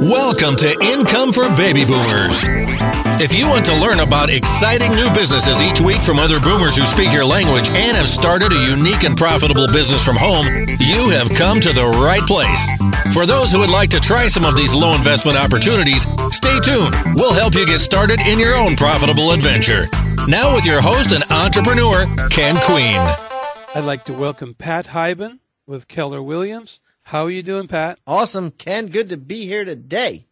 Welcome to Income for Baby Boomers. If you want to learn about exciting new businesses each week from other boomers who speak your language and have started a unique and profitable business from home, you have come to the right place. For those who would like to try some of these low investment opportunities, stay tuned. We'll help you get started in your own profitable adventure. Now, with your host and entrepreneur, Ken Queen. I'd like to welcome Pat Hiban with Keller Williams. How are you doing, Pat? Awesome, Ken. Good to be here today.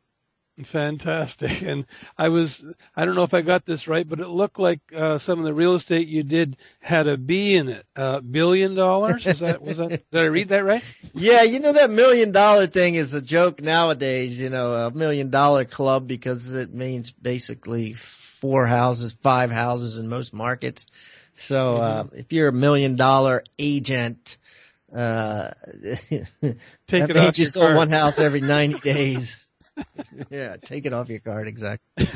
Fantastic. And I was, I don't know if I got this right, but it looked like uh, some of the real estate you did had a B in it. Uh, billion dollars? Is that, was that, did I read that right? Yeah, you know, that million dollar thing is a joke nowadays, you know, a million dollar club because it means basically four houses, five houses in most markets. So, uh, mm-hmm. if you're a million dollar agent, uh, take that it off you sold one house every 90 days. yeah, take it off your card, exactly.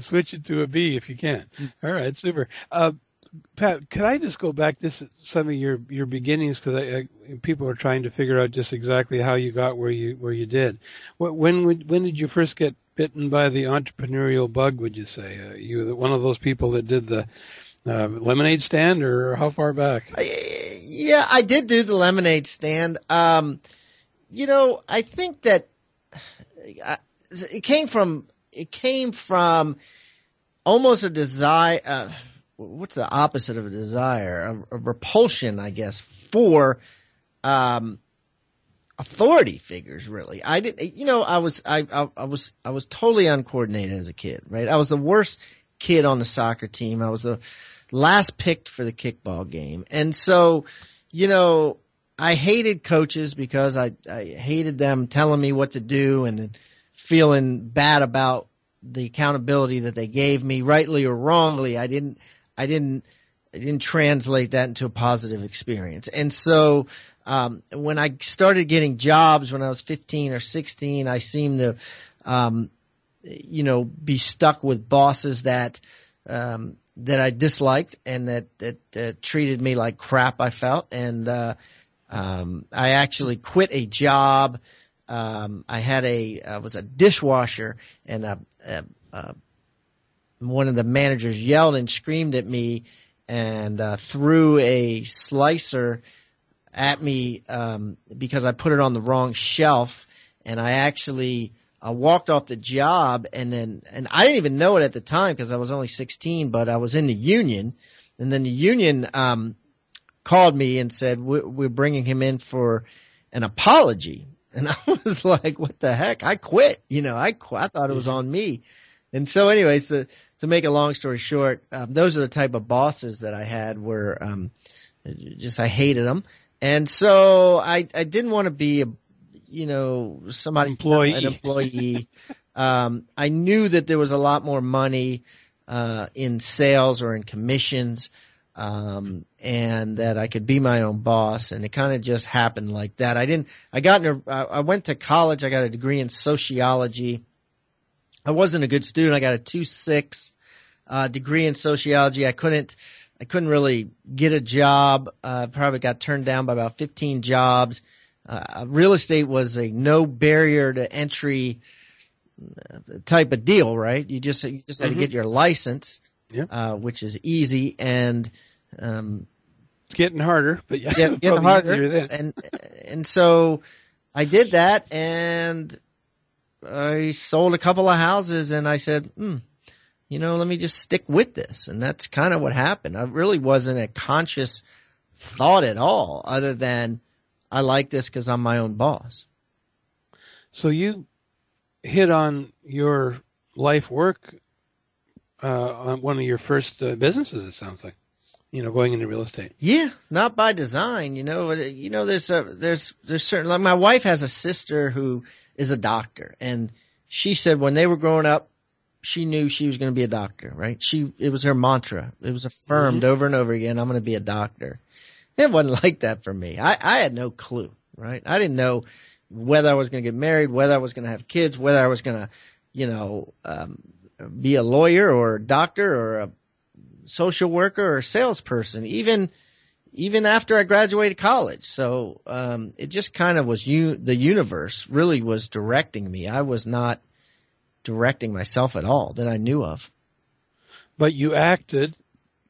Switch it to a B if you can. All right, super. Uh, Pat, could I just go back to some of your your beginnings because I, I, people are trying to figure out just exactly how you got where you where you did. What, When would, when did you first get bitten by the entrepreneurial bug? Would you say uh, you were one of those people that did the uh, lemonade stand, or how far back? Yeah, I did do the lemonade stand. Um, you know, I think that uh, it came from it came from almost a desire. Uh, what's the opposite of a desire? A, a repulsion, I guess, for um, authority figures. Really, I did. You know, I was I, I I was I was totally uncoordinated as a kid. Right, I was the worst kid on the soccer team. I was the last picked for the kickball game. And so, you know, I hated coaches because I, I hated them telling me what to do and feeling bad about the accountability that they gave me, rightly or wrongly. I didn't, I didn't, I didn't translate that into a positive experience. And so, um, when I started getting jobs when I was 15 or 16, I seemed to, um, you know, be stuck with bosses that, um, that I disliked and that that uh, treated me like crap. I felt, and uh, um, I actually quit a job. Um, I had a I was a dishwasher, and uh, uh, uh, one of the managers yelled and screamed at me and uh, threw a slicer at me um, because I put it on the wrong shelf, and I actually I walked off the job and then, and I didn't even know it at the time because I was only 16, but I was in the union and then the union, um, called me and said, we're bringing him in for an apology. And I was like, what the heck? I quit. You know, I quit. I thought it was on me. And so anyways, to, to make a long story short, um, those are the type of bosses that I had where, um, just I hated them. And so I, I didn't want to be a you know, somebody, employee. an employee. um, I knew that there was a lot more money, uh, in sales or in commissions, um, and that I could be my own boss. And it kind of just happened like that. I didn't, I got in a, I went to college. I got a degree in sociology. I wasn't a good student. I got a two six, uh, degree in sociology. I couldn't, I couldn't really get a job. Uh, probably got turned down by about 15 jobs uh, real estate was a no barrier to entry uh, type of deal, right? You just you just had mm-hmm. to get your license, yeah. uh, which is easy and um, it's getting harder, but yeah, get, getting harder. And and so I did that, and I sold a couple of houses, and I said, hmm, you know, let me just stick with this, and that's kind of what happened. I really wasn't a conscious thought at all, other than I like this because I'm my own boss. So you hit on your life work uh, on one of your first uh, businesses. It sounds like, you know, going into real estate. Yeah, not by design. You know, you know, there's a there's there's certain like my wife has a sister who is a doctor, and she said when they were growing up, she knew she was going to be a doctor. Right? She it was her mantra. It was affirmed mm-hmm. over and over again. I'm going to be a doctor. It wasn't like that for me. I, I had no clue, right? I didn't know whether I was going to get married, whether I was going to have kids, whether I was going to, you know, um, be a lawyer or a doctor or a social worker or a salesperson. Even, even after I graduated college. So um, it just kind of was you. The universe really was directing me. I was not directing myself at all that I knew of. But you acted,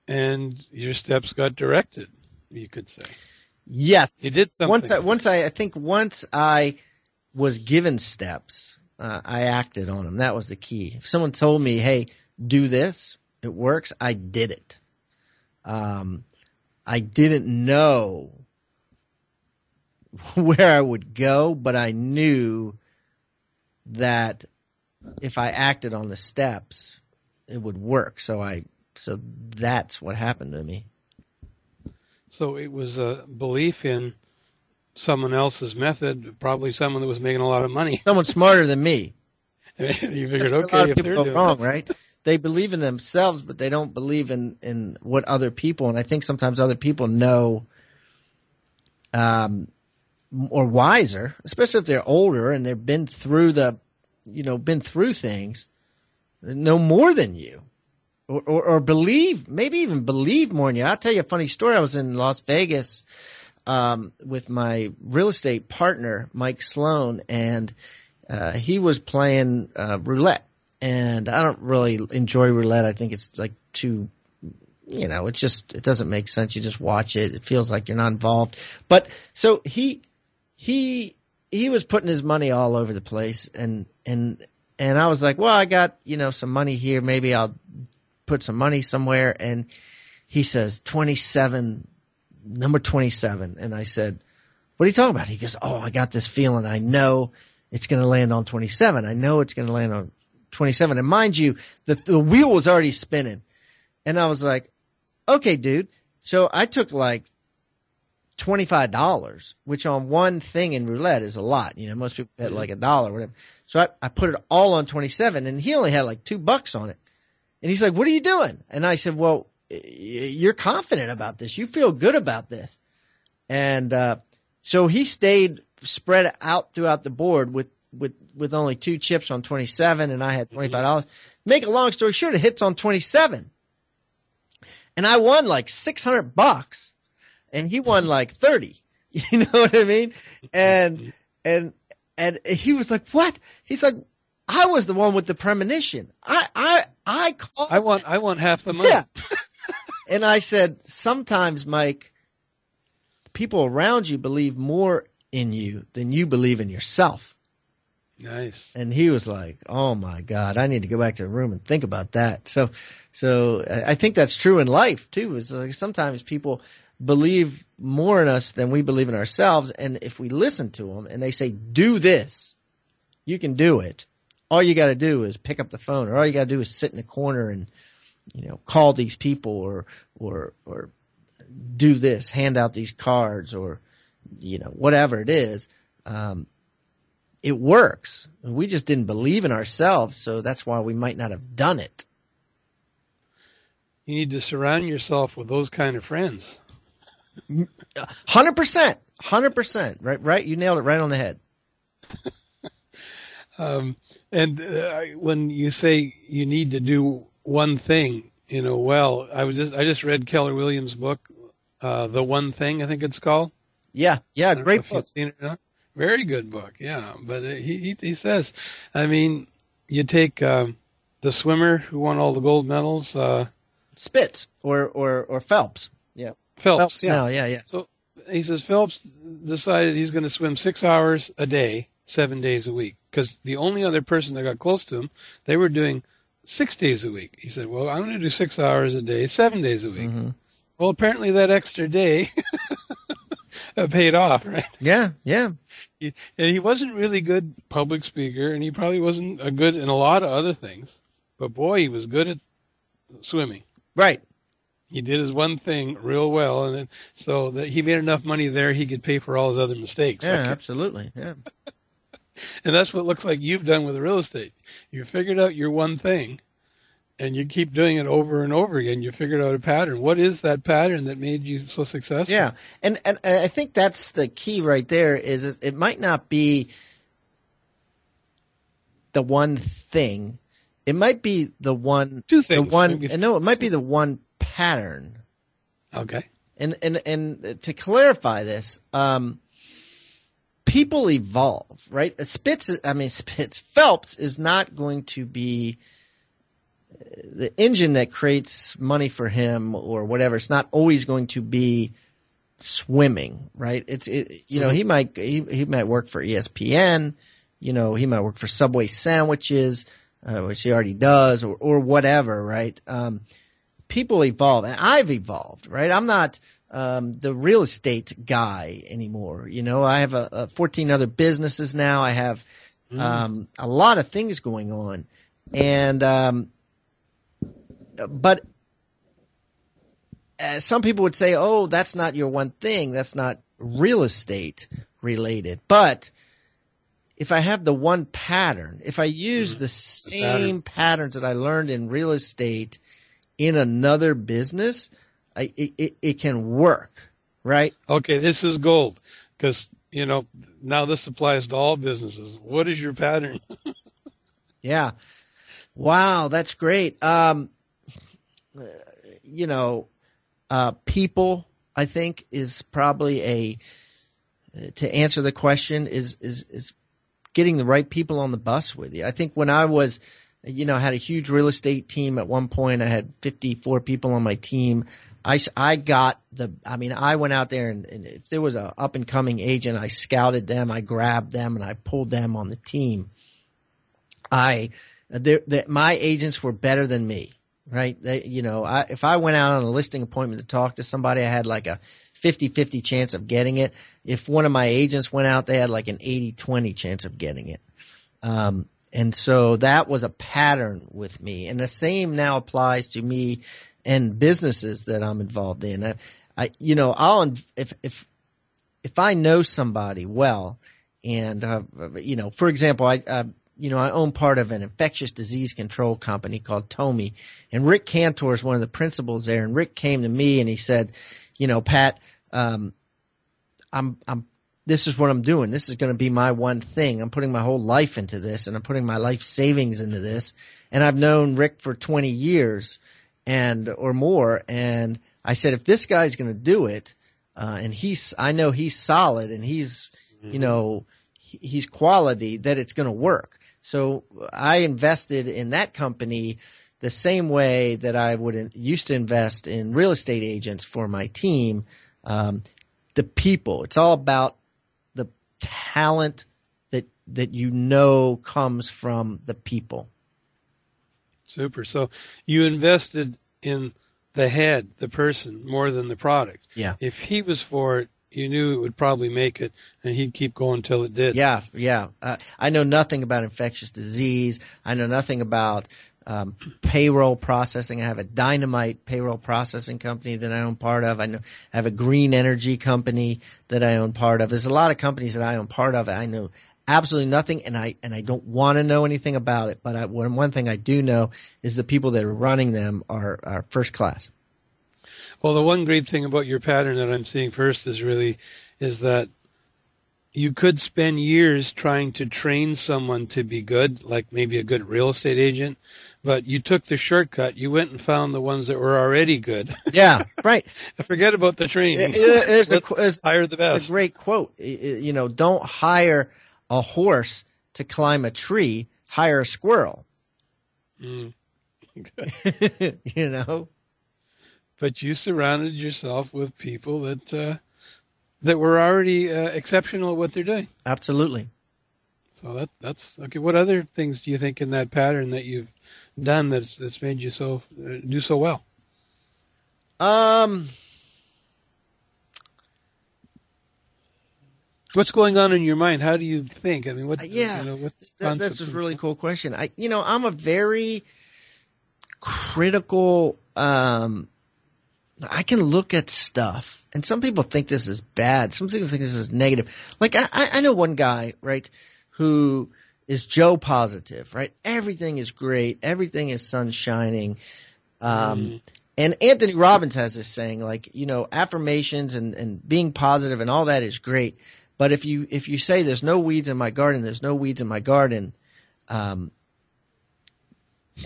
and your steps got directed. You could say. Yes, you did something. Once I, once I, I think once I was given steps, uh, I acted on them. That was the key. If someone told me, "Hey, do this," it works. I did it. Um, I didn't know where I would go, but I knew that if I acted on the steps, it would work. So I, so that's what happened to me. So it was a belief in someone else's method, probably someone that was making a lot of money. Someone smarter than me. you figured, okay, a lot of if people they're go wrong, it. right? They believe in themselves, but they don't believe in in what other people. And I think sometimes other people know, um, or wiser, especially if they're older and they've been through the, you know, been through things, know more than you. Or, or, or believe, maybe even believe more than you. I'll tell you a funny story. I was in Las Vegas, um, with my real estate partner, Mike Sloan, and, uh, he was playing, uh, roulette. And I don't really enjoy roulette. I think it's like too, you know, it's just, it doesn't make sense. You just watch it. It feels like you're not involved. But so he, he, he was putting his money all over the place and, and, and I was like, well, I got, you know, some money here. Maybe I'll put some money somewhere. And he says, 27, number 27. And I said, what are you talking about? He goes, oh, I got this feeling. I know it's going to land on 27. I know it's going to land on 27. And mind you, the, the wheel was already spinning. And I was like, okay, dude. So I took like $25, which on one thing in roulette is a lot. You know, most people bet like a dollar whatever. So I, I put it all on 27 and he only had like two bucks on it. And he's like, what are you doing? And I said, well, you're confident about this. You feel good about this. And, uh, so he stayed spread out throughout the board with, with, with only two chips on 27 and I had 25. dollars Make a long story short, it hits on 27. And I won like 600 bucks and he won like 30. You know what I mean? And, and, and he was like, what? He's like, I was the one with the premonition. I, I, I called. I want, I want half the money. Yeah. and I said, sometimes, Mike, people around you believe more in you than you believe in yourself. Nice. And he was like, "Oh my God, I need to go back to the room and think about that." So, so I think that's true in life too. Is like sometimes people believe more in us than we believe in ourselves, and if we listen to them and they say, "Do this," you can do it. All you got to do is pick up the phone, or all you got to do is sit in a corner and you know call these people, or or or do this, hand out these cards, or you know whatever it is. Um, it works. We just didn't believe in ourselves, so that's why we might not have done it. You need to surround yourself with those kind of friends. Hundred percent, hundred percent. Right, right. You nailed it right on the head. um, and uh, when you say you need to do one thing, you know, well, I was just I just read Keller Williams' book, uh, The One Thing, I think it's called. Yeah, yeah, I don't know great book. seen it or. Very good book, yeah. But uh, he, he he says, I mean, you take um, the swimmer who won all the gold medals, uh, Spitz or or or Phelps. Yeah, Phelps. Phelps yeah. now. Yeah, yeah. So he says Phelps decided he's going to swim six hours a day, seven days a week, because the only other person that got close to him, they were doing six days a week. He said, "Well, I'm going to do six hours a day, seven days a week." hmm Well, apparently that extra day paid off, right? Yeah, yeah. He, and he wasn't really good public speaker, and he probably wasn't a good in a lot of other things. But boy, he was good at swimming. Right. He did his one thing real well, and then, so that he made enough money there he could pay for all his other mistakes. Yeah, absolutely. Yeah. And that's what it looks like you've done with real estate. You figured out your one thing, and you keep doing it over and over again. You figured out a pattern. What is that pattern that made you so successful? Yeah, and and I think that's the key right there. Is it, it might not be the one thing. It might be the one Two things. the one. maybe- No, it might be the one pattern Okay. and and and to clarify this, um, people evolve, right? Spitz, I mean Spitz Phelps is not going to be uh, the engine that creates money for him or whatever. It's not always going to be swimming, right? It's it, you know mm-hmm. he might he, he might work for ESPN, you know he might work for Subway sandwiches, uh, which he already does, or or whatever, right? Um, people evolve, and I've evolved, right? I'm not um, the real estate guy anymore. You know, I have a, a 14 other businesses now. I have mm. um, a lot of things going on, and um, but uh, some people would say, "Oh, that's not your one thing. That's not real estate related." But if I have the one pattern, if I use mm the same the pattern. patterns that I learned in real estate in another business, I, it, it can work, right? Okay, this is gold because you know now this applies to all businesses. What is your pattern? yeah, wow, that's great. Um, you know, uh, people, I think, is probably a to answer the question is is is getting the right people on the bus with you. I think when I was, you know, I had a huge real estate team at one point. I had 54 people on my team. I, I got the, I mean, I went out there and, and if there was a up and coming agent, I scouted them, I grabbed them and I pulled them on the team. I, that my agents were better than me right? They, you know, I, if I went out on a listing appointment to talk to somebody, I had like a 50-50 chance of getting it. If one of my agents went out, they had like an 80-20 chance of getting it. Um, and so that was a pattern with me. And the same now applies to me and businesses that I'm involved in. I, I you know, I'll, if, if, if I know somebody well, and, uh, you know, for example, I, uh, you know, I own part of an infectious disease control company called TOMI, and Rick Cantor is one of the principals there. And Rick came to me and he said, you know, Pat, um, I'm, I'm, this is what I'm doing. This is going to be my one thing. I'm putting my whole life into this, and I'm putting my life savings into this. And I've known Rick for 20 years, and or more. And I said, if this guy's going to do it, uh, and he's, I know he's solid, and he's, mm-hmm. you know, he's quality, that it's going to work. So I invested in that company the same way that I would used to invest in real estate agents for my team. Um, the people. It's all about talent that that you know comes from the people. Super. So you invested in the head, the person, more than the product. Yeah. If he was for it, you knew it would probably make it, and he'd keep going until it did. Yeah, yeah. Uh, I know nothing about infectious disease. I know nothing about um, payroll processing. I have a dynamite payroll processing company that I own part of. I know I have a green energy company that I own part of. There's a lot of companies that I own part of. I know absolutely nothing, and I and I don't want to know anything about it. But I, one one thing I do know is the people that are running them are are first class. Well, the one great thing about your pattern that I'm seeing first is really is that you could spend years trying to train someone to be good, like maybe a good real estate agent, but you took the shortcut. You went and found the ones that were already good. Yeah, right. Forget about the training. There's a, there's, hire the best. It's a great quote. You know, don't hire a horse to climb a tree. Hire a squirrel. Mm. you know but you surrounded yourself with people that uh, that were already uh, exceptional at what they're doing. Absolutely. So that that's okay. What other things do you think in that pattern that you've done that's that's made you so uh, do so well? Um. What's going on in your mind? How do you think? I mean, what? Yeah, you know, what that, that's a really cool question. I, you know, I'm a very critical um, I can look at stuff, and some people think this is bad. Some people think this is negative. Like I, I know one guy, right, who is Joe positive, right? Everything is great. Everything is sun shining. Um, mm. and Anthony Robbins has this saying, like, you know, affirmations and, and being positive and all that is great. But if you, if you say there's no weeds in my garden, there's no weeds in my garden, um,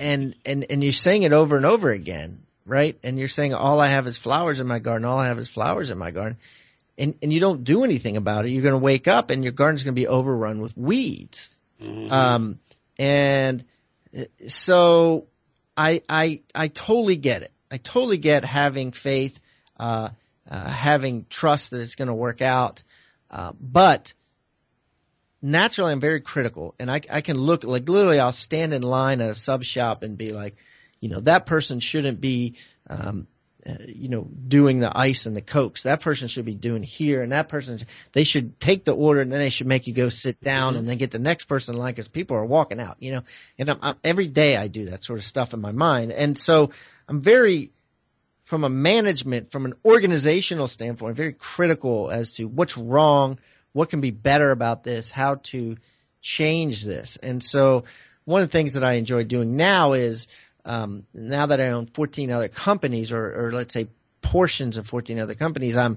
and, and, and you're saying it over and over again, right? And you're saying all I have is flowers in my garden. All I have is flowers in my garden. And, and you don't do anything about it. You're going to wake up and your garden's going to be overrun with weeds. Mhm. Um, and so I, I, I totally get it. I totally get having faith, uh, uh, having trust that it's going to work out. Uh, but naturally, I'm very critical and I, I can look like literally I'll stand in line at a sub shop and be like, you know, that person shouldn't be, um, you know, doing the ice and the cokes. That person should be doing here, and that person they should take the order, and then they should make you go sit down, mm-hmm. and then get the next person in line because people are walking out. You know, and I'm, I'm, every day I do that sort of stuff in my mind, and so I'm very, from a management, from an organizational standpoint, very critical as to what's wrong, what can be better about this, how to change this, and so one of the things that I enjoy doing now is um, now that I own 14 other companies, or, or let's say portions of 14 other companies, I'm,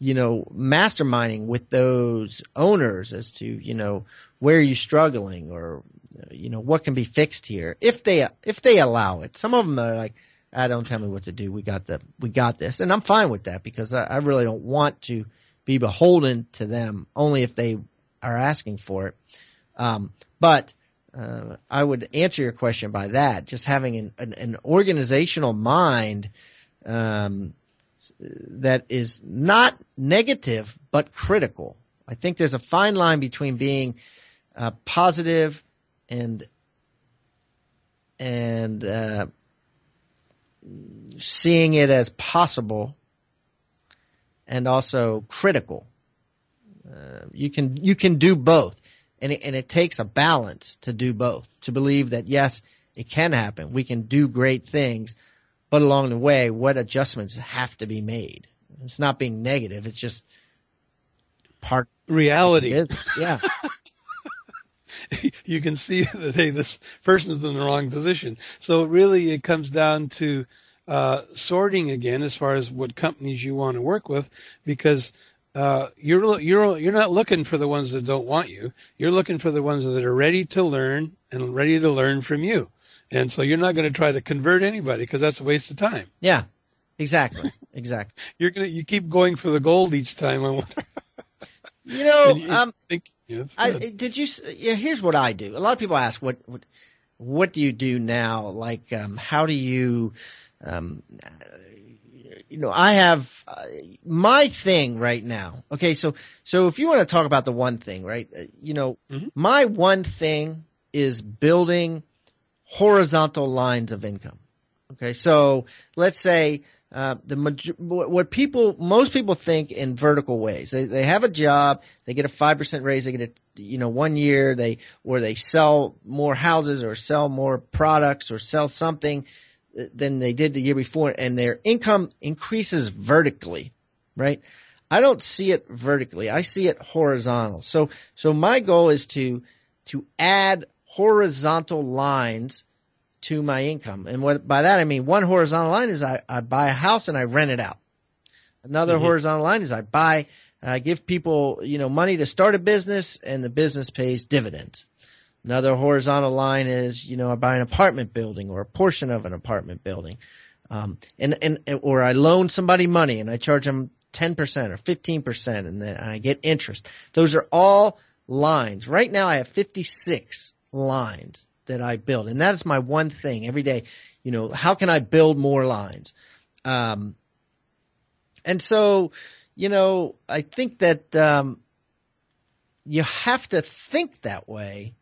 you know, masterminding with those owners as to, you know, where are you struggling, or, you know, what can be fixed here if they if they allow it. Some of them are like, ah, don't tell me what to do. We got the we got this, and I'm fine with that because I, I really don't want to be beholden to them only if they are asking for it. Um, but uh, I would answer your question by that. Just having an, an, an organizational mind um, that is not negative but critical. I think there's a fine line between being uh, positive and and uh, seeing it as possible, and also critical. Uh, you can you can do both and it, and it takes a balance to do both. To believe that yes, it can happen. We can do great things, but along the way, what adjustments have to be made? It's not being negative. It's just part Reality. Yeah, you can see that hey, this person's in the wrong position. So really, it comes down to uh, sorting again as far as what companies you want to work with, because uh, you're you're you're not looking for the ones that don't want you. You're looking for the ones that are ready to learn and ready to learn from you. And so you're not going to try to convert anybody because that's a waste of time. yeah, exactly, exactly. You're gonna you keep going for the gold each time. I wonder. You know, you um, think, yeah, I, did you? Yeah, here's what I do. A lot of people ask, what, what, what do you do now? Like, um, how do you, um, you know, I have uh, my thing right now. Okay, so so if you want to talk about the one thing, right? uh, You know, Mhm. my one thing is building horizontal lines of income. Okay, so let's say uh, the what what people most people think in vertical ways. They they have a job, they get a five percent raise, they get a you know one year they or they sell more houses or sell more products or sell something than they did the year before, and their income increases vertically, right? I don't see it vertically. I see it horizontal. So so my goal is to to add horizontal lines to my income. And what by that I mean one horizontal line is I, I buy a house and I rent it out. Another Mhm. horizontal line is I buy I give people, you know, money to start a business and the business pays dividends. Another horizontal line is, you know, I buy an apartment building or a portion of an apartment building. Um, and, and, or I loan somebody money and I charge them 10% or 15% and then I get interest. Those are all lines. Right now I have 56 lines that I build and that is my one thing every day. You know, how can I build more lines? Um, and so, you know, I think that, um, you have to think that way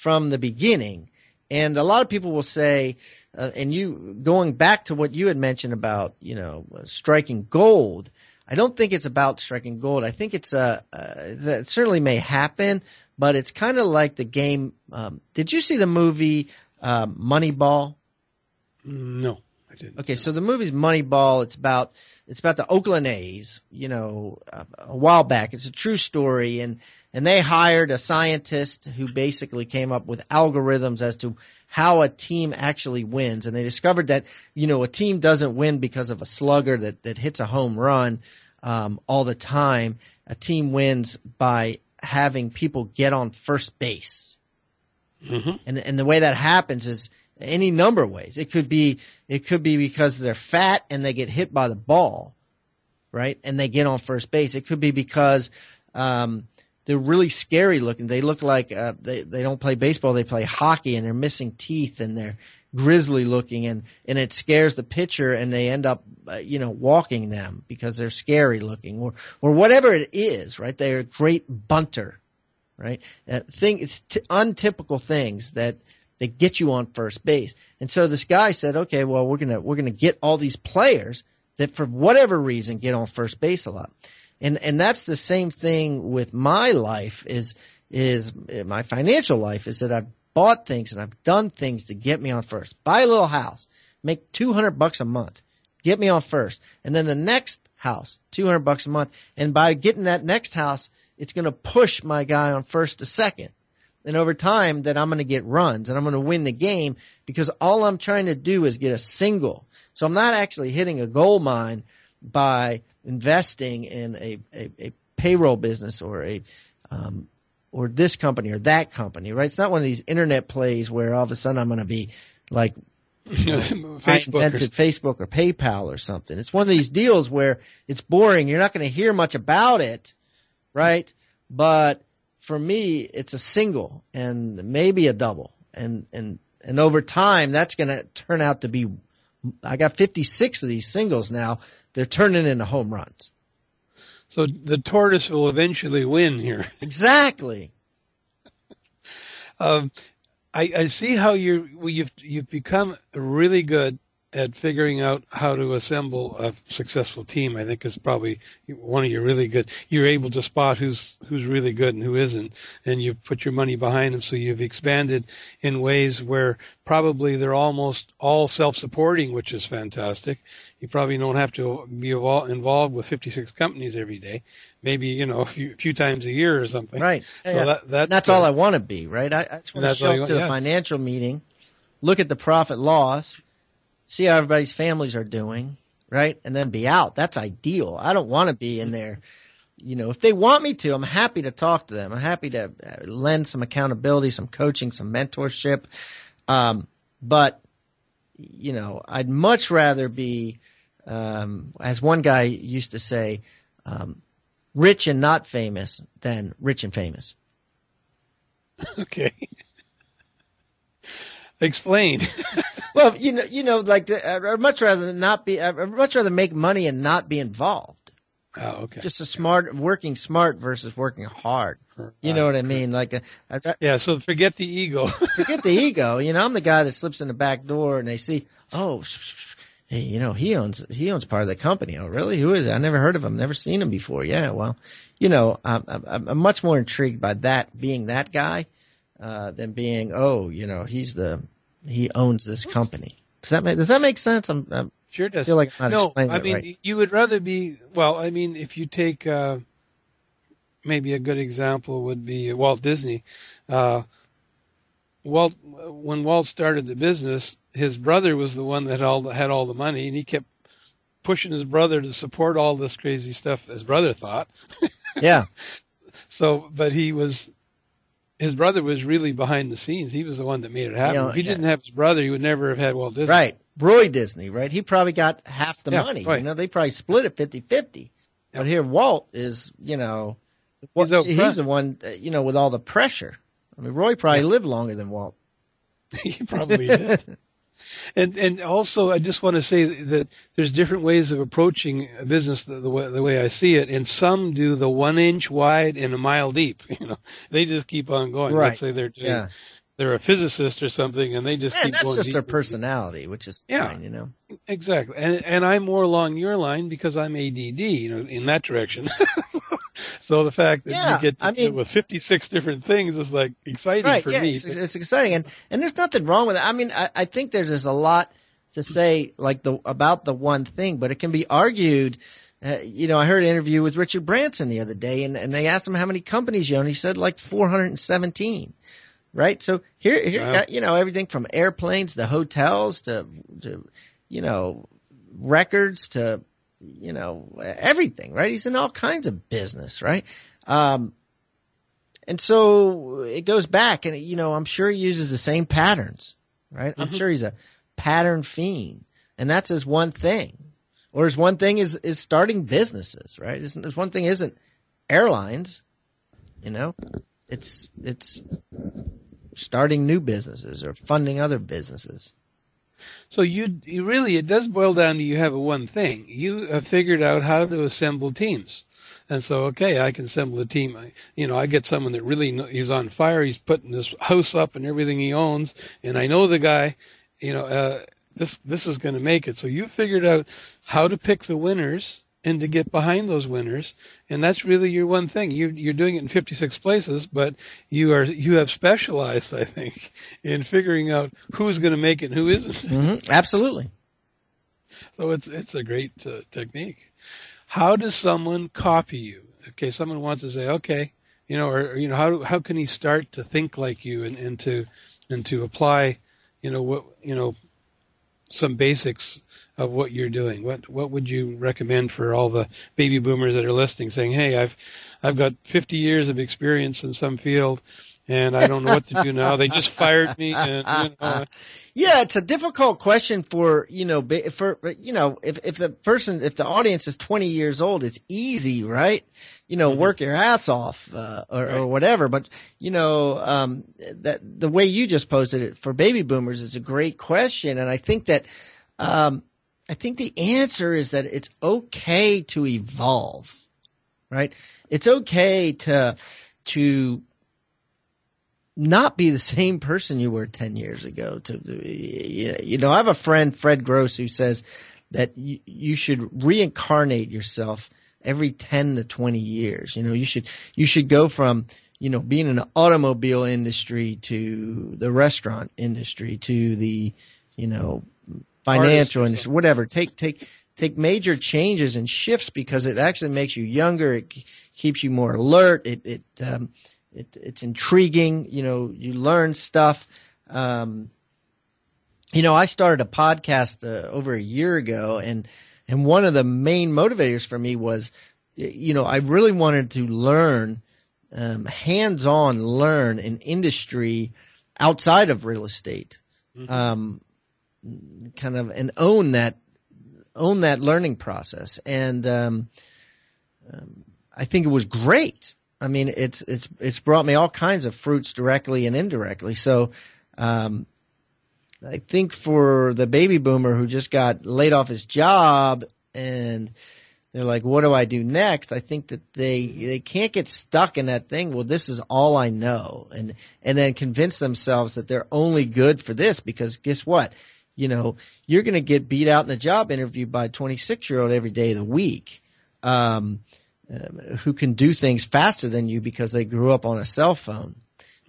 from the beginning. And a lot of people will say, uh, and you going back to what you had mentioned about, you know, striking gold. I don't think it's about striking gold. I think it's a uh, that certainly may happen, but it's kind of like the game. Um, did you see the movie uh, Moneyball? no, I didn't. Okay, so the movie's Moneyball. It's about it's about the Oakland A's. You know, a, a while back. It's a true story, and and they hired a scientist who basically came up with algorithms as to how a team actually wins. And they discovered that you know a team doesn't win because of a slugger that that hits a home run um, all the time. A team wins by having people get on first base. hmm And and the way that happens is any number of ways. It could be, it could be because they're fat and they get hit by the ball, right? And they get on first base. It could be because, um, they're really scary looking. They look like, uh, they, they don't play baseball. They play hockey and they're missing teeth and they're grisly looking and, and it scares the pitcher and they end up, uh, you know, walking them because they're scary looking or, or whatever it is, right? They're a great bunter, right? Uh, thing, t- untypical things that, that get you on first base. And so this guy said, okay, well, we're to, we're to get all these players that for whatever reason get on first base a lot. And, and that's the same thing with my life is, is my financial life is that I've bought things and I've done things to get me on first. Buy a little house, make 200 bucks a month, get me on first. And then the next house, 200 bucks a month. And by getting that next house, it's going to push my guy on first to second. And over time that I'm going to get runs and I'm going to win the game because all I'm trying to do is get a single. So I'm not actually hitting a gold mine by investing in a, a, a payroll business or a, um, or this company or that company, right? It's not one of these internet plays where all of a sudden I'm going to be like Facebook I invented or... Facebook or PayPal or something. It's one of these deals where it's boring. You're not going to hear much about it, right? But for me, it's a single and maybe a double. And, and, and over time, that's going to turn out to be, I got 56 of these singles now. They're turning into home runs. So the tortoise will eventually win here. Exactly. um, I, I see how you you've you've become really good at figuring out how to assemble a successful team, I think is probably one of your really good. You're able to spot who's who's really good and who isn't, and you put your money behind them. So you've expanded in ways where probably they're almost all self-supporting, which is fantastic. You probably don't have to be involved with 56 companies every day. Maybe you know a few, few times a year or something. Right. So yeah. that, that's, that's all I want to be. Right. I, I just want to show up to yeah. a financial meeting, look at the profit loss see how everybody's families are doing, right? And then be out. That's ideal. I don't want to be in there. You know, if they want me to, I'm happy to talk to them. I'm happy to uh, lend some accountability, some coaching, some mentorship. Um, but, you know, I'd much rather be, um, as one guy used to say, um, rich and not famous than rich and famous. Okay. Explain. well, you know, you know, like I'd much rather not be. I'd much rather make money and not be involved. Oh, okay. Just a smart, working smart versus working hard. You know what I mean? Like, a, uh, yeah. So forget the ego. forget the ego. You know, I'm the guy that slips in the back door and they see, oh, hey, you know, he owns he owns part of the company. Oh, really? Who is it? I never heard of him. Never seen him before. Yeah. Well, you know, I'm, I'm, I'm much more intrigued by that being that guy uh, than being, oh, you know, he's the he owns this company. Does that make Does that make sense? I'm, I'm sure does. I feel like I'm not no, I mean, right. you would rather be. Well, I mean, if you take uh, maybe a good example would be Walt Disney. Uh, Walt, when Walt started the business, his brother was the one that all had all the money, and he kept pushing his brother to support all this crazy stuff. His brother thought. yeah. So, but he was his brother was really behind the scenes. He was the one that made it happen. You know, if he yeah. didn't have his brother, he would never have had Walt Disney. Right. Roy Disney, right? He probably got half the yeah, money. Right. You know, they probably split it 50-50. Yeah. But here Walt is, you know, he's, he's the one, uh, you know, with all the pressure. I mean, Roy probably lived longer than Walt. he probably did. And and also, I just want to say that there's different ways of approaching a business the, the, way, the way I see it, and some do the one inch wide and a mile deep. You know, they just keep on going. Right. Let's say they're doing, yeah. they're a physicist or something, and they just yeah, keep that's going. just deep. their personality, which is yeah, fine, you know. Exactly, and and I'm more along your line because I'm ADD, you know, in that direction. so the fact that yeah, you get to I mean, with 56 different things is like exciting right, for yeah, me. It's, it's exciting, and and there's nothing wrong with it. I mean, I, I think there's just a lot to say like the about the one thing, but it can be argued. Uh, you know, I heard an interview with Richard Branson the other day, and, and they asked him how many companies you own. He said like 417 right? So here, here, wow. you know, everything from airplanes to hotels to, to, you know, records to, you know, everything, right? He's in all kinds of business, right? Um, and so it goes back and, you know, I'm sure he uses the same patterns, right? Mm-hmm. I'm sure he's a pattern fiend, and that's his one thing. Or his one thing is is starting businesses, right? His, his one thing isn't airlines, you know. It's it's starting new businesses or funding other businesses. So you, really, it does boil down to you have one thing. You have figured out how to assemble teams. And so, okay, I can assemble a team. I, you know, I get someone that really, he's on fire. He's putting this house up and everything he owns. And I know the guy, you know, uh, this, this is going to make it. So you figured out how to pick the winners and to get behind those winners. And that's really your one thing. You, you're doing it in 56 places, but you are, you have specialized, I think, in figuring out who's going to make it and who isn't. Mm-hmm. Absolutely. So it's, it's a great uh, technique. How does someone copy you? Okay. Someone wants to say, okay, you know, or, you know, how, how can he start to think like you and, and to, and to apply, you know, what, you know, some basics of what you're doing? What what would you recommend for all the baby boomers that are listening, saying, "Hey, I've I've got 50 years of experience in some field, and I don't know what to do now. They just fired me." And, you know, yeah, it's a difficult question for you know for you know if if the person if the audience is 20 years old, it's easy, right? You know, mm-hmm. work your ass off uh, or, right. or whatever. But you know, um, that the way you just posed it for baby boomers is a great question, and I think that. Um, I think the answer is that it's okay to evolve, right? It's okay to, to not be the same person you were 10 years ago. To, you know, I have a friend, Fred Gross, who says that you, you should reincarnate yourself every 10 to 20 years. You know, you should, you should go from, you know, being in the automobile industry to the restaurant industry to the, you know, financial and whatever. Take take take major changes and shifts because it actually makes you younger. It keeps you more alert. It it um, it it's intriguing. You know, you learn stuff. Um, you know, I started a podcast uh, over a year ago, and and one of the main motivators for me was, you know, I really wanted to learn, um, hands-on learn an industry outside of real estate. Mm-hmm. Um, kind of and own that own that learning process. And um, um, I think it was great. I mean, it's it's it's brought me all kinds of fruits directly and indirectly. So. Um, I think for the baby boomer who just got laid off his job and they're like, what do I do next? I think that they, they can't get stuck in that thing. Well, this is all I know. And, and then convince themselves that they're only good for this because guess what? You know, you're going to get beat out in a job interview by a 26 year old every day of the week, um, uh, who can do things faster than you because they grew up on a cell phone.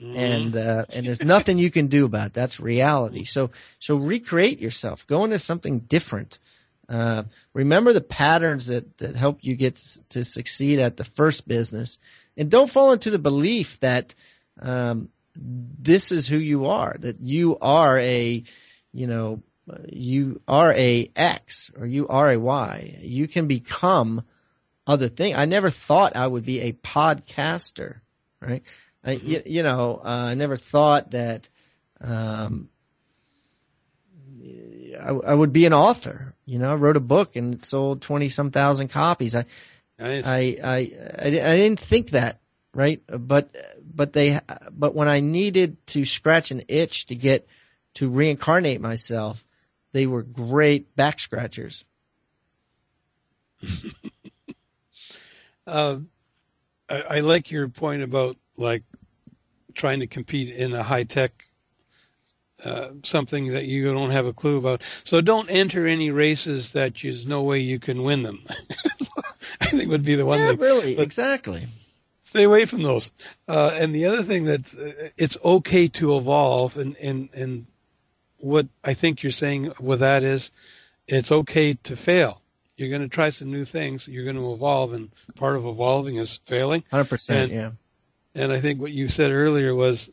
Mm-hmm. And, uh, and there's nothing you can do about it. That's reality. So, so recreate yourself. Go into something different. Uh, remember the patterns that, that help you get to succeed at the first business and don't fall into the belief that, um, this is who you are, that you are a, you know, you are a X or you are a Y. You can become other things. I never thought I would be a podcaster, right? I, mm-hmm. you, you, know, uh, I never thought that um, I, I, would be an author. You know, I wrote a book and it sold twenty some thousand copies. I, nice. I, I, I, I didn't think that, right? But, but they, but when I needed to scratch an itch to get to reincarnate myself, they were great back scratchers. uh, I, I, like your point about like trying to compete in a high tech uh, something that you don't have a clue about. So don't enter any races that there's no way you can win them. I think would be the one yeah, thing. really, but exactly. Stay away from those. Uh, and the other thing that uh, it's okay to evolve and, and, and what I think you're saying with that is it's okay to fail. You're going to try some new things. You're going to evolve, and part of evolving is failing. Hundred percent, yeah. And I think what you said earlier was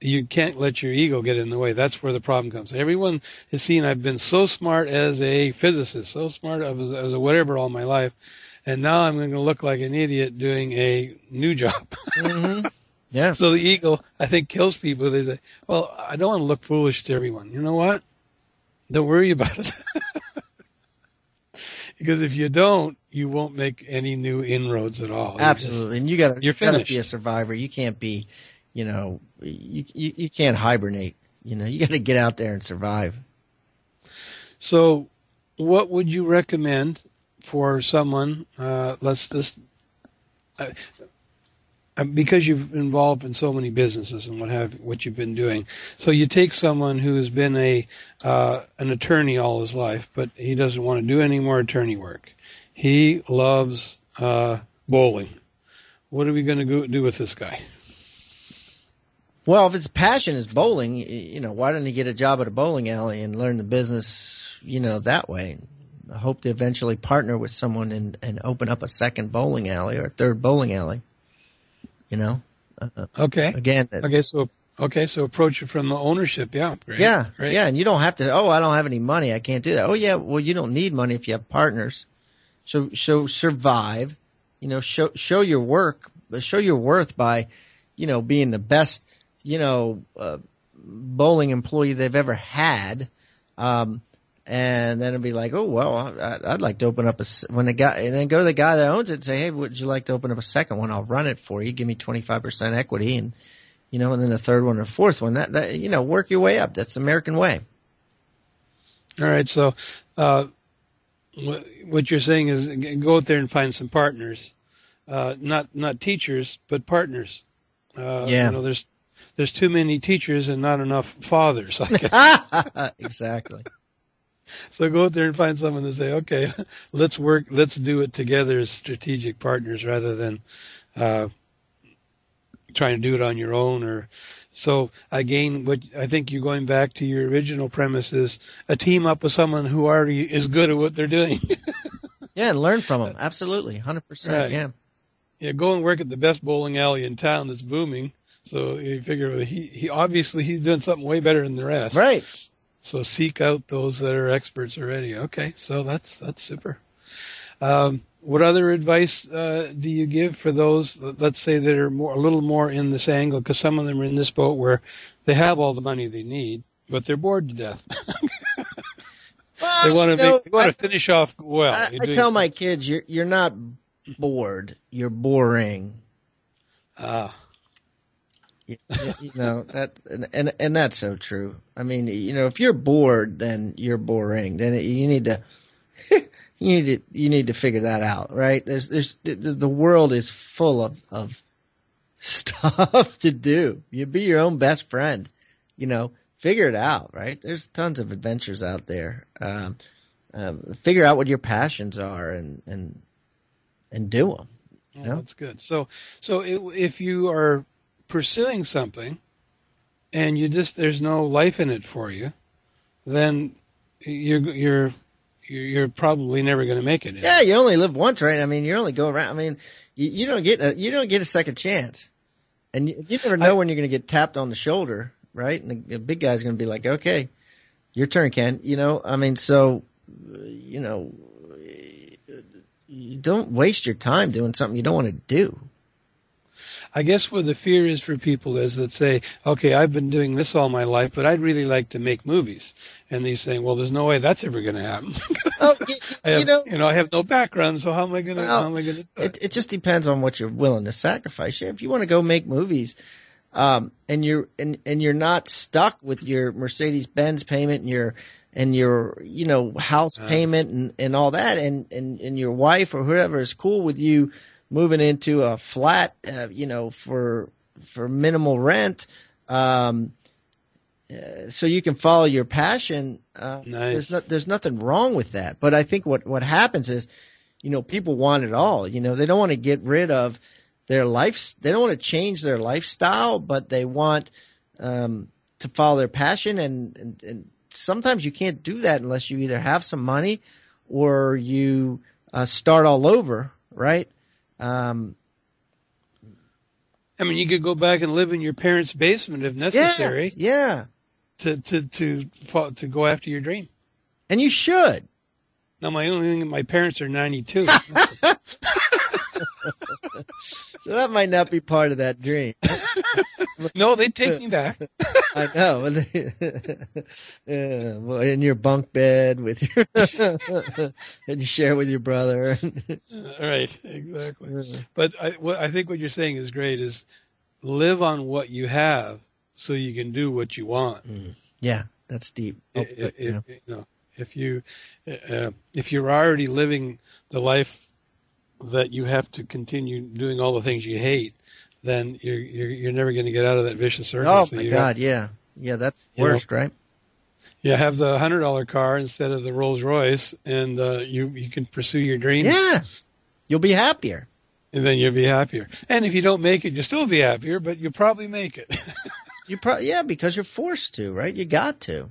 you can't let your ego get in the way. That's where the problem comes. Everyone has seen I've been so smart as a physicist, so smart as, as a whatever all my life, and now I'm going to look like an idiot doing a new job. mm-hmm. Yeah. So the ego, I think, kills people. They say, "Well, I don't want to look foolish to everyone." You know what? Don't worry about it. because if you don't, you won't make any new inroads at all. You're just- Absolutely, and you got to you're you got to be a survivor. You can't be, you know, you you, you can't hibernate. You know, you got to get out there and survive. So, what would you recommend for someone? Uh, let's just uh, because you've been involved in so many businesses and what have what you've been doing. So you take someone who has been a uh, an attorney all his life, but he doesn't want to do any more attorney work. He loves uh, bowling. What are we going to do with this guy? Well, if his passion is bowling, you know, why don't he get a job at a bowling alley and learn the business, you know, that way? I hope to eventually partner with someone and, and open up a second bowling alley or a third bowling alley. You know, uh, Okay. again, Okay. So okay. So approach it from the ownership. Yeah. Great. yeah, Great. yeah, and you don't have to. Oh, I don't have any money. I can't do that. Oh, yeah. Well, you don't need money if you have partners. So, so survive. You know, show show your work, show your worth by, you know, being the best, you know, uh, bowling employee they've ever had. Um, and then it'd be like, oh well, I, I'd like to open up a s- when the guy, and then go to the guy that owns it and say, hey, would you like to open up a second one? I'll run it for you. Give me twenty five percent equity, and you know, and then a third one or fourth one. That that you know, work your way up. That's the American way. All right. So, uh, what, what you're saying is go out there and find some partners, uh, not not teachers, but partners. Uh, Yeah. You know, there's there's too many teachers and not enough fathers. I guess. exactly. so go out there and find someone to say, okay, let's work, let's do it together as strategic partners rather than uh, trying to do it on your own or. So again, what I think you're going back to your original premise is a team up with someone who already is good at what they're doing. Yeah, and learn from them. Absolutely, hundred percent. Right. Yeah. yeah, go and work at the best bowling alley in town that's booming. So you figure he he obviously he's doing something way better than the rest. Right. So seek out those that are experts already. Okay, so that's that's super. Um, what other advice uh, do you give for those, let's say, that are more a little more in this angle? Because some of them are in this boat where they have all the money they need, but they're bored to death. Well, they want to know, make, they want I- to finish off well. I, I tell some- my kids, you're you're not bored. You're boring. ah, You, know that, and, and and that's so true. I mean, you know, if you're bored, then you're boring. Then you need to. You need to you need to figure that out, right? There's there's the, the world is full of of stuff to do. You be your own best friend, you know. Figure it out, right? There's tons of adventures out there. Um, um, figure out what your passions are and and and do them. Yeah, Yeah. That's good. So, so if you are pursuing something and you just there's no life in it for you, then you're you're you're you're probably never going to make it. Yeah, you only live once, right? I mean, you only go around. I mean, you, you don't get a, you don't get a second chance, and you, you never know I- when you're going to get tapped on the shoulder, right? And the, the big guy's going to be like, "Okay, your turn, Ken." You know, I mean, so you know, you don't waste your time doing something you don't want to do. I guess where the fear is for people is that say, okay, I've been doing this all my life, but I'd really like to make movies, and they're saying, well, there's no way that's ever going to happen. Oh, you, I have, you know, I have no background, so how am I going to? Well, how am I going to? it, it just depends on what you're willing to sacrifice. If you want to go make movies, um, and you're and and you're not stuck with your Mercedes Benz payment and your and your you know house Uh. payment and and all that, and and and your wife or whoever is cool with you moving into a flat, uh, you know, for for minimal rent. Um, uh, so you can follow your passion. Uh, Nice. There's not, there's nothing wrong with that. But I think what what happens is, you know, people want it all. You know, they don't want to get rid of their life. They don't want to change their lifestyle, but they want um, to follow their passion. And, and and sometimes you can't do that unless you either have some money or you uh, start all over, right? Um, I mean, you could go back and live in your parents' basement if necessary Yeah, yeah. to to to to go after your dream. and you should. Now, my only thing, my parents are 92. so that might not be part of that dream. no, they take me back. I know. yeah, well, in your bunk bed with your, and you share with your brother. right, exactly. But I, what, I think what you're saying is great. Is live on what you have so you can do what you want. Mm. Yeah, that's deep. Oh, it, yeah. you know, if you uh, if you're already living the life that you have to continue doing all the things you hate, then you're you're, you're never going to get out of that vicious circle. Oh so my God, have, yeah, yeah, that's worst, know, right? Yeah, have the hundred dollar car instead of the Rolls Royce, and uh, you you can pursue your dreams. Yeah, you'll be happier. And then you'll be happier. And if you don't make it, you'll still be happier, but you'll probably make it. you probably yeah, because you're forced to, right? You got to.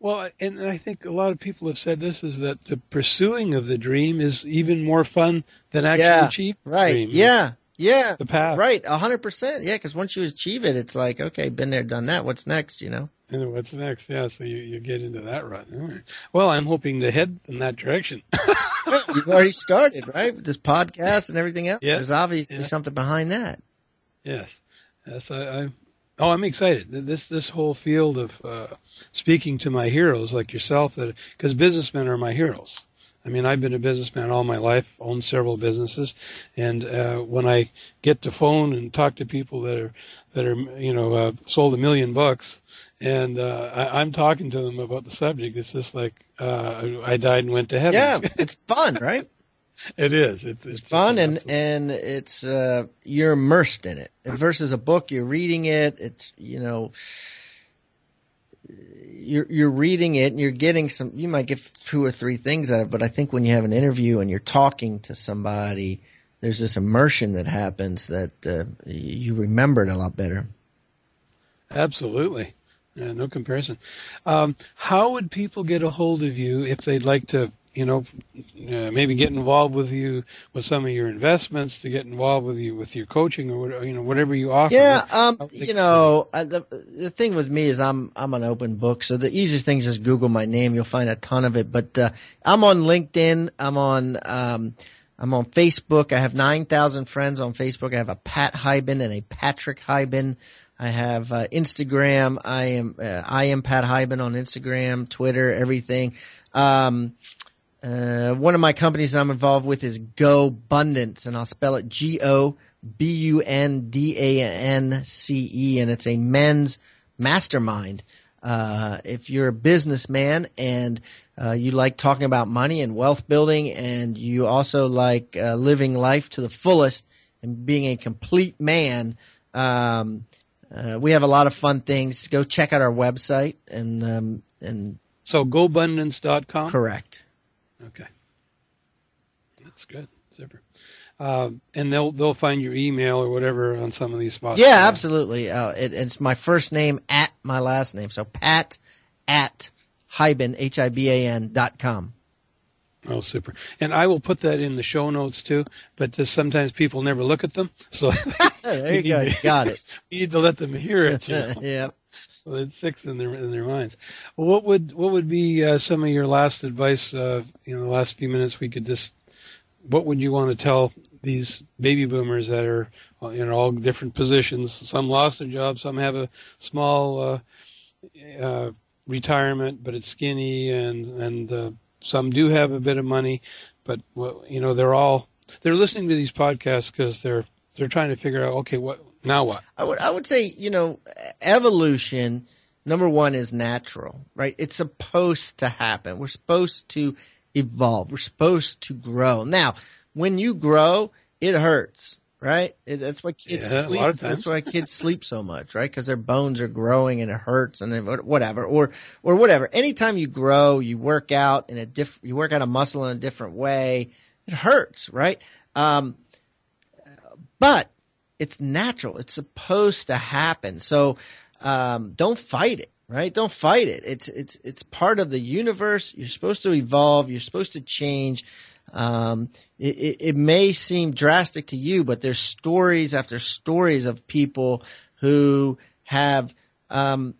Well, and I think a lot of people have said this is that the pursuing of the dream is even more fun than actually yeah, achieving right. Dream. Yeah. Yeah. The path. Right. A hundred percent. Yeah. Cause once you achieve it, it's like, okay, been there, done that. What's next, you know? And what's next? Yeah. So you, you get into that rut. Right. Well, I'm hoping to head in that direction. You've already started, right? With this podcast and everything else. Yeah. There's obviously yeah. something behind that. Yes. Yes. I, I Oh, I'm excited. This this whole field of uh, speaking to my heroes like yourself, that because businessmen are my heroes. I mean, I've been a businessman all my life, owned several businesses, and uh, when I get to phone and talk to people that are that are you know uh, sold a million bucks, and uh, I, I'm talking to them about the subject, it's just like uh, I died and went to heaven. Yeah, it's fun, right? It is. It's, it's, it's fun and and it's uh, you're immersed in it. Versus a book, you're reading it. It's you know you're you're reading it and you're getting some. You might get two or three things out of it, but I think when you have an interview and you're talking to somebody, there's this immersion that happens that uh, you remember it a lot better. Absolutely. Yeah, no comparison. Um, how would people get a hold of you if they'd like to you know, uh, maybe get involved with you with some of your investments, to get involved with you with your coaching or whatever, you know, whatever you offer. Yeah, um, you know, the the thing with me is I'm I'm an open book, so the easiest thing is just Google my name. You'll find a ton of it. But uh, I'm on LinkedIn. I'm on. Um, I'm on Facebook. I have 9,000 friends on Facebook. I have a Pat Hiban and a Patrick Hiban. I have uh, Instagram. I am uh, I am Pat Hiban on Instagram, Twitter, everything. Um, uh, one of my companies I'm involved with is GoBundance, and I'll spell it G O B U N D A N C E, and it's a men's mastermind. Uh, if you're a businessman and uh, you like talking about money and wealth building, and you also like uh, living life to the fullest and being a complete man, um, uh, we have a lot of fun things. Go check out our website and um, and so gobundance.com. Correct. Okay. That's good. Super. Uh, and they'll they'll find your email or whatever on some of these spots. Yeah, absolutely. Uh, it, it's my first name at my last name, so Pat at Hiban H I B A N dot com. Oh, super! And I will put that in the show notes too. But just sometimes people never look at them, so there you go. You got it. You need to let them hear it. You know? yeah. So it sticks in their in their minds. Well, what would what would be uh, some of your last advice? Uh, you the last few minutes we could just. What would you want to tell these baby boomers that are in all different positions? Some lost their jobs, some have a small uh, uh, retirement, but it's skinny, and and uh, some do have a bit of money, but well, you know they're all they're listening to these podcasts because they're they're trying to figure out okay what now what? I would I would say you know evolution. Number one is natural, right? It's supposed to happen. We're supposed to evolve. We're supposed to grow. Now, when you grow, it hurts, right? That's why kids yeah, sleep. That's why kids sleep so much, right? Because their bones are growing and it hurts and whatever, or or whatever. Anytime you grow, you work out in a diff, you work out a muscle in a different way. It hurts, right? Um, but it's natural. It's supposed to happen. So um, don't fight it, right? Don't fight it. It's it's it's part of the universe. You're supposed to evolve. You're supposed to change. Um, it, it, it may seem drastic to you, but there's stories after stories of people who have um,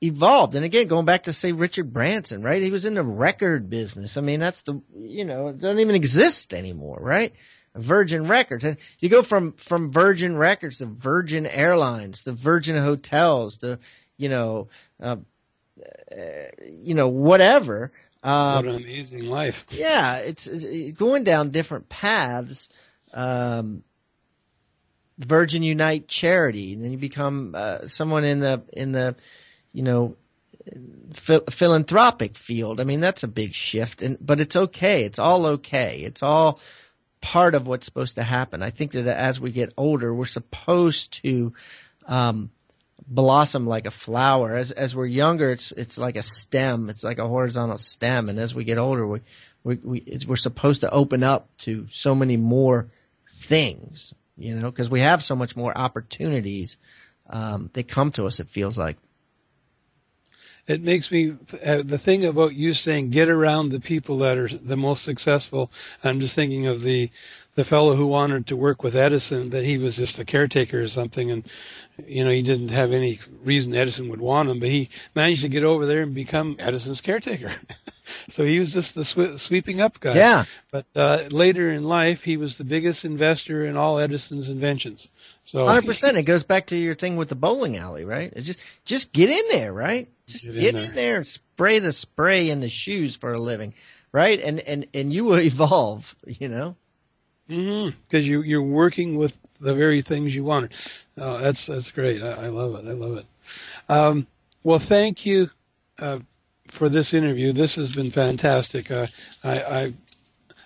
evolved. And again, going back to say Richard Branson, right? He was in the record business. I mean, that's the you know it doesn't even exist anymore, right? Virgin Records, and you go from from Virgin Records to Virgin Airlines to Virgin Hotels to you know uh, uh you know whatever. Um, what an amazing life! Yeah, it's, it's going down different paths. Um, Virgin Unite charity, and then you become uh, someone in the in the you know ph- philanthropic field. I mean, that's a big shift, and but it's okay. It's all okay. It's all part of what's supposed to happen. I think that as we get older, we're supposed to um, blossom like a flower. As as we're younger, it's it's like a stem. It's like a horizontal stem, and as we get older, we we, we we're supposed to open up to so many more things. You know, because we have so much more opportunities. Um, they come to us. It feels like it makes me uh, the thing about you saying get around the people that are the most successful. I'm just thinking of the the fellow who wanted to work with Edison, but he was just a caretaker or something, and you know he didn't have any reason Edison would want him, but he managed to get over there and become Edison's caretaker. so he was just the sw- sweeping up guy. Yeah. But uh, later in life, he was the biggest investor in all Edison's inventions. So hundred percent. It goes back to your thing with the bowling alley, right? It's just just get in there, right? Just get, get in, there. in, there. and spray the spray in the shoes for a living, right? And and and you will evolve, you know. Mm-hmm. Because you you're working with the very things you wanted. Oh, that's that's great. I, I love it. I love it. Um, well, thank you uh, for this interview. This has been fantastic. Uh, I, I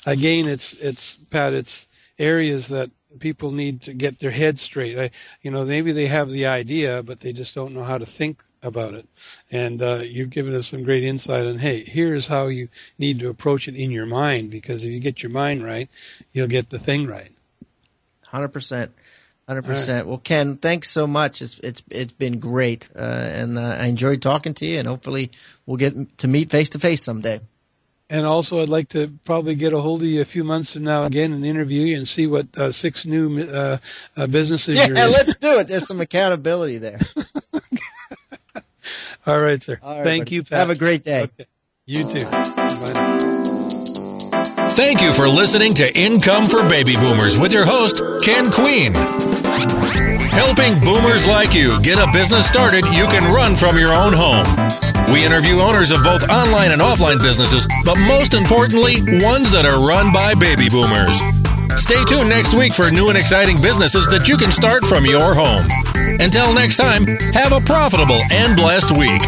again, it's it's Pat. It's areas that people need to get their head straight. I, you know, maybe they have the idea, but they just don't know how to think about it. And uh, you've given us some great insight on, hey, here's how you need to approach it in your mind, because if you get your mind right, you'll get the thing right. Hundred percent. Hundred percent. Well, Ken, thanks so much. It's it's it's been great, uh, and uh, I enjoyed talking to you. And hopefully, we'll get to meet face to face someday. And also, I'd like to probably get a hold of you a few months from now again and interview you and see what uh, six new uh, uh, businesses yeah, you're in. let's do it. There's some accountability there. All right, sir. All right, Thank buddy. you, Pat. Have a great day. Okay. You too. Bye. Thank you for listening to Income for Baby Boomers with your host, Ken Queen. Helping boomers like you get a business started you can run from your own home. We interview owners of both online and offline businesses, but most importantly, ones that are run by baby boomers. Stay tuned next week for new and exciting businesses that you can start from your home. Until next time, have a profitable and blessed week.